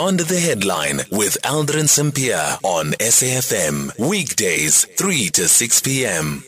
Beyond the Headline with Aldrin Sampear on SAFM. Weekdays, 3 to 6 p.m.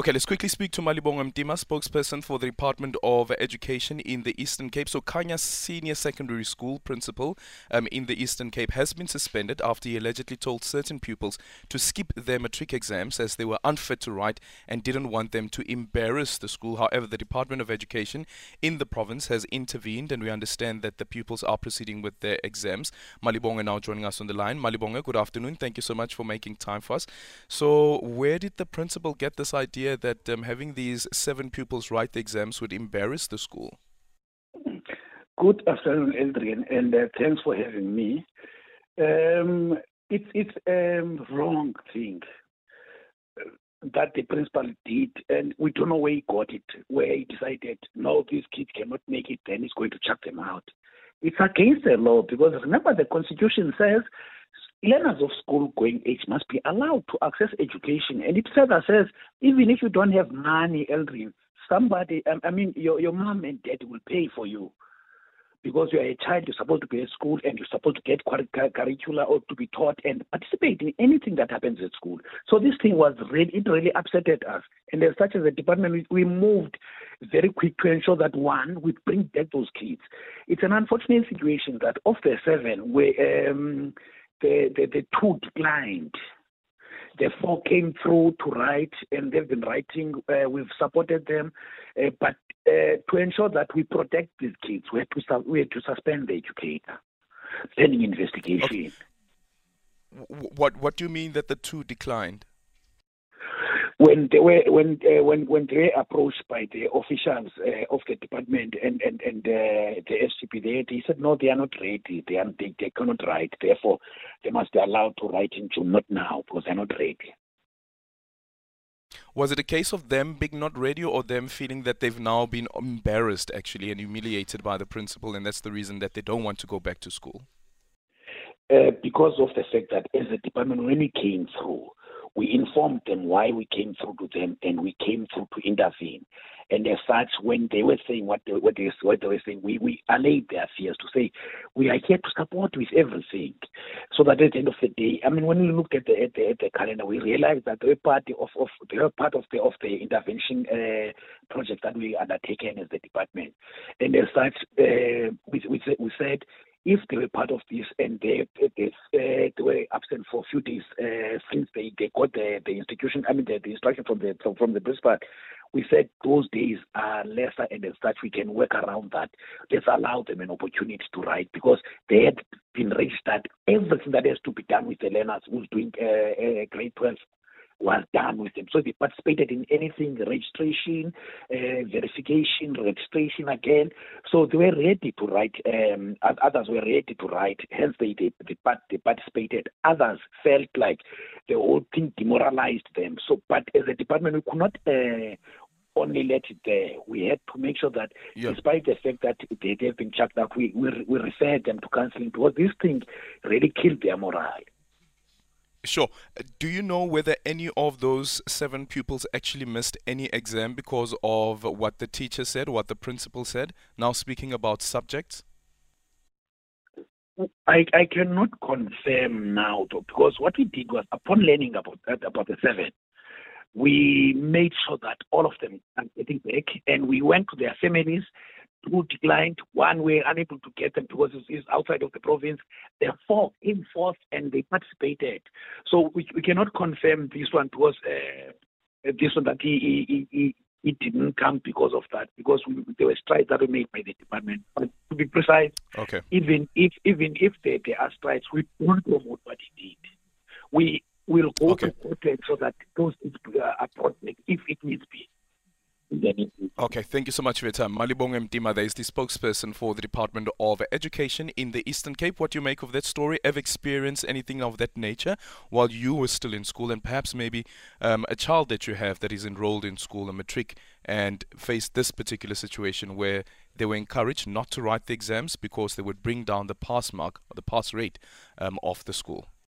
Okay, let's quickly speak to Malibongwe Mtima, spokesperson for the Department of Education in the Eastern Cape. So, Khanya Senior Secondary School principal um, in the Eastern Cape has been suspended after he allegedly told certain pupils to skip their matric exams as they were unfit to write and didn't want them to embarrass the school. However, the Department of Education in the province has intervened, and we understand that the pupils are proceeding with their exams. Malibongwe now joining us on the line. Malibongwe, good afternoon. Thank you so much for making time for us. So, where did the principal get this idea? That um, having these seven pupils write the exams would embarrass the school? Good afternoon, Adrian, and uh, thanks for having me. Um, it's it's a wrong thing uh, that the principal did, and we don't know where he got it, where he decided, no, these kids cannot make it, then he's going to chuck them out. It's against the law because remember the constitution says learners of school going age must be allowed to access education. And it further says, even if you don't have money, Eldrin, somebody, um, I mean, your, your mom and dad will pay for you. Because you are a child, you're supposed to be at school and you're supposed to get curricula or to be taught and participate in anything that happens at school. So this thing was really, it really upsetted us. And as such as a department, we, we moved very quick to ensure that one, we bring back those kids. It's an unfortunate situation that of the seven, where um, the, the, the two declined. The four came through to write, and they've been writing. Uh, we've supported them, uh, but uh, to ensure that we protect these kids, we had to we had to suspend the educator pending investigation. Okay. What What do you mean that the two declined? When they were when uh, when when they were approached by the officials uh, of the department and and and uh, the SCP, they, they said no, they are not ready. They are they, they cannot write. Therefore, they must be allowed to write in June, not now, because they're not ready. Was it a case of them being not ready, or them feeling that they've now been embarrassed actually and humiliated by the principal, and that's the reason that they don't want to go back to school? Uh, because of the fact that as a department, when we came through, we informed them why we came through to them and we came through to intervene. And as such, when they were saying what they, what they, what they were saying, we, we allayed their fears to say, we are here to support with everything. So that at the end of the day, I mean, when we looked at the, at the, at the calendar, we realized that they were part of, of, they were part of the, of the intervention uh, project that we undertaken as the department. And as such, uh, we, we, we said, if they were part of this and they they, they were absent for a few days uh, since they, they got the, the institution, I mean the, the instruction from the from, from the principal, we said those days are lesser and as such we can work around that. Let's allow them an opportunity to write because they had been registered. Everything that has to be done with the learners who's doing uh, uh, grade 12 was done with them. So they participated in anything, registration, uh, verification, registration again. So they were ready to write. Um, others were ready to write. Hence they, they, they, they participated. Others felt like the whole thing demoralized them. So, but as a department, we could not uh, only let it there. We had to make sure that, yeah. despite the fact that they, they've been chucked out, we, we, we referred them to counseling because this thing really killed their morale. Sure. Uh, do you know whether any of those seven pupils actually missed any exam because of what the teacher said, what the principal said? Now speaking about subjects. I, I cannot confirm now though, because what we did was upon learning about about the seven, we made sure that all of them are getting back and we went to their families who declined. One, were unable to get them because it's outside of the province. There are four in force and they participated. So we, we cannot confirm this one because uh, this one that he, he, he, he didn't come because of that because we, there were strides that were made by the department. But to be precise, okay. even if even if there, there are strides, we don't promote what he did. We will go okay. to court so that those are brought if it needs be. Okay, thank you so much for your time. Malibongwe Mtima, there is the spokesperson for the Department of Education in the Eastern Cape. What do you make of that story? Ever experienced anything of that nature while you were still in school, and perhaps maybe um, a child that you have that is enrolled in school, a matric, and faced this particular situation where they were encouraged not to write the exams because they would bring down the pass mark or the pass rate um, of the school?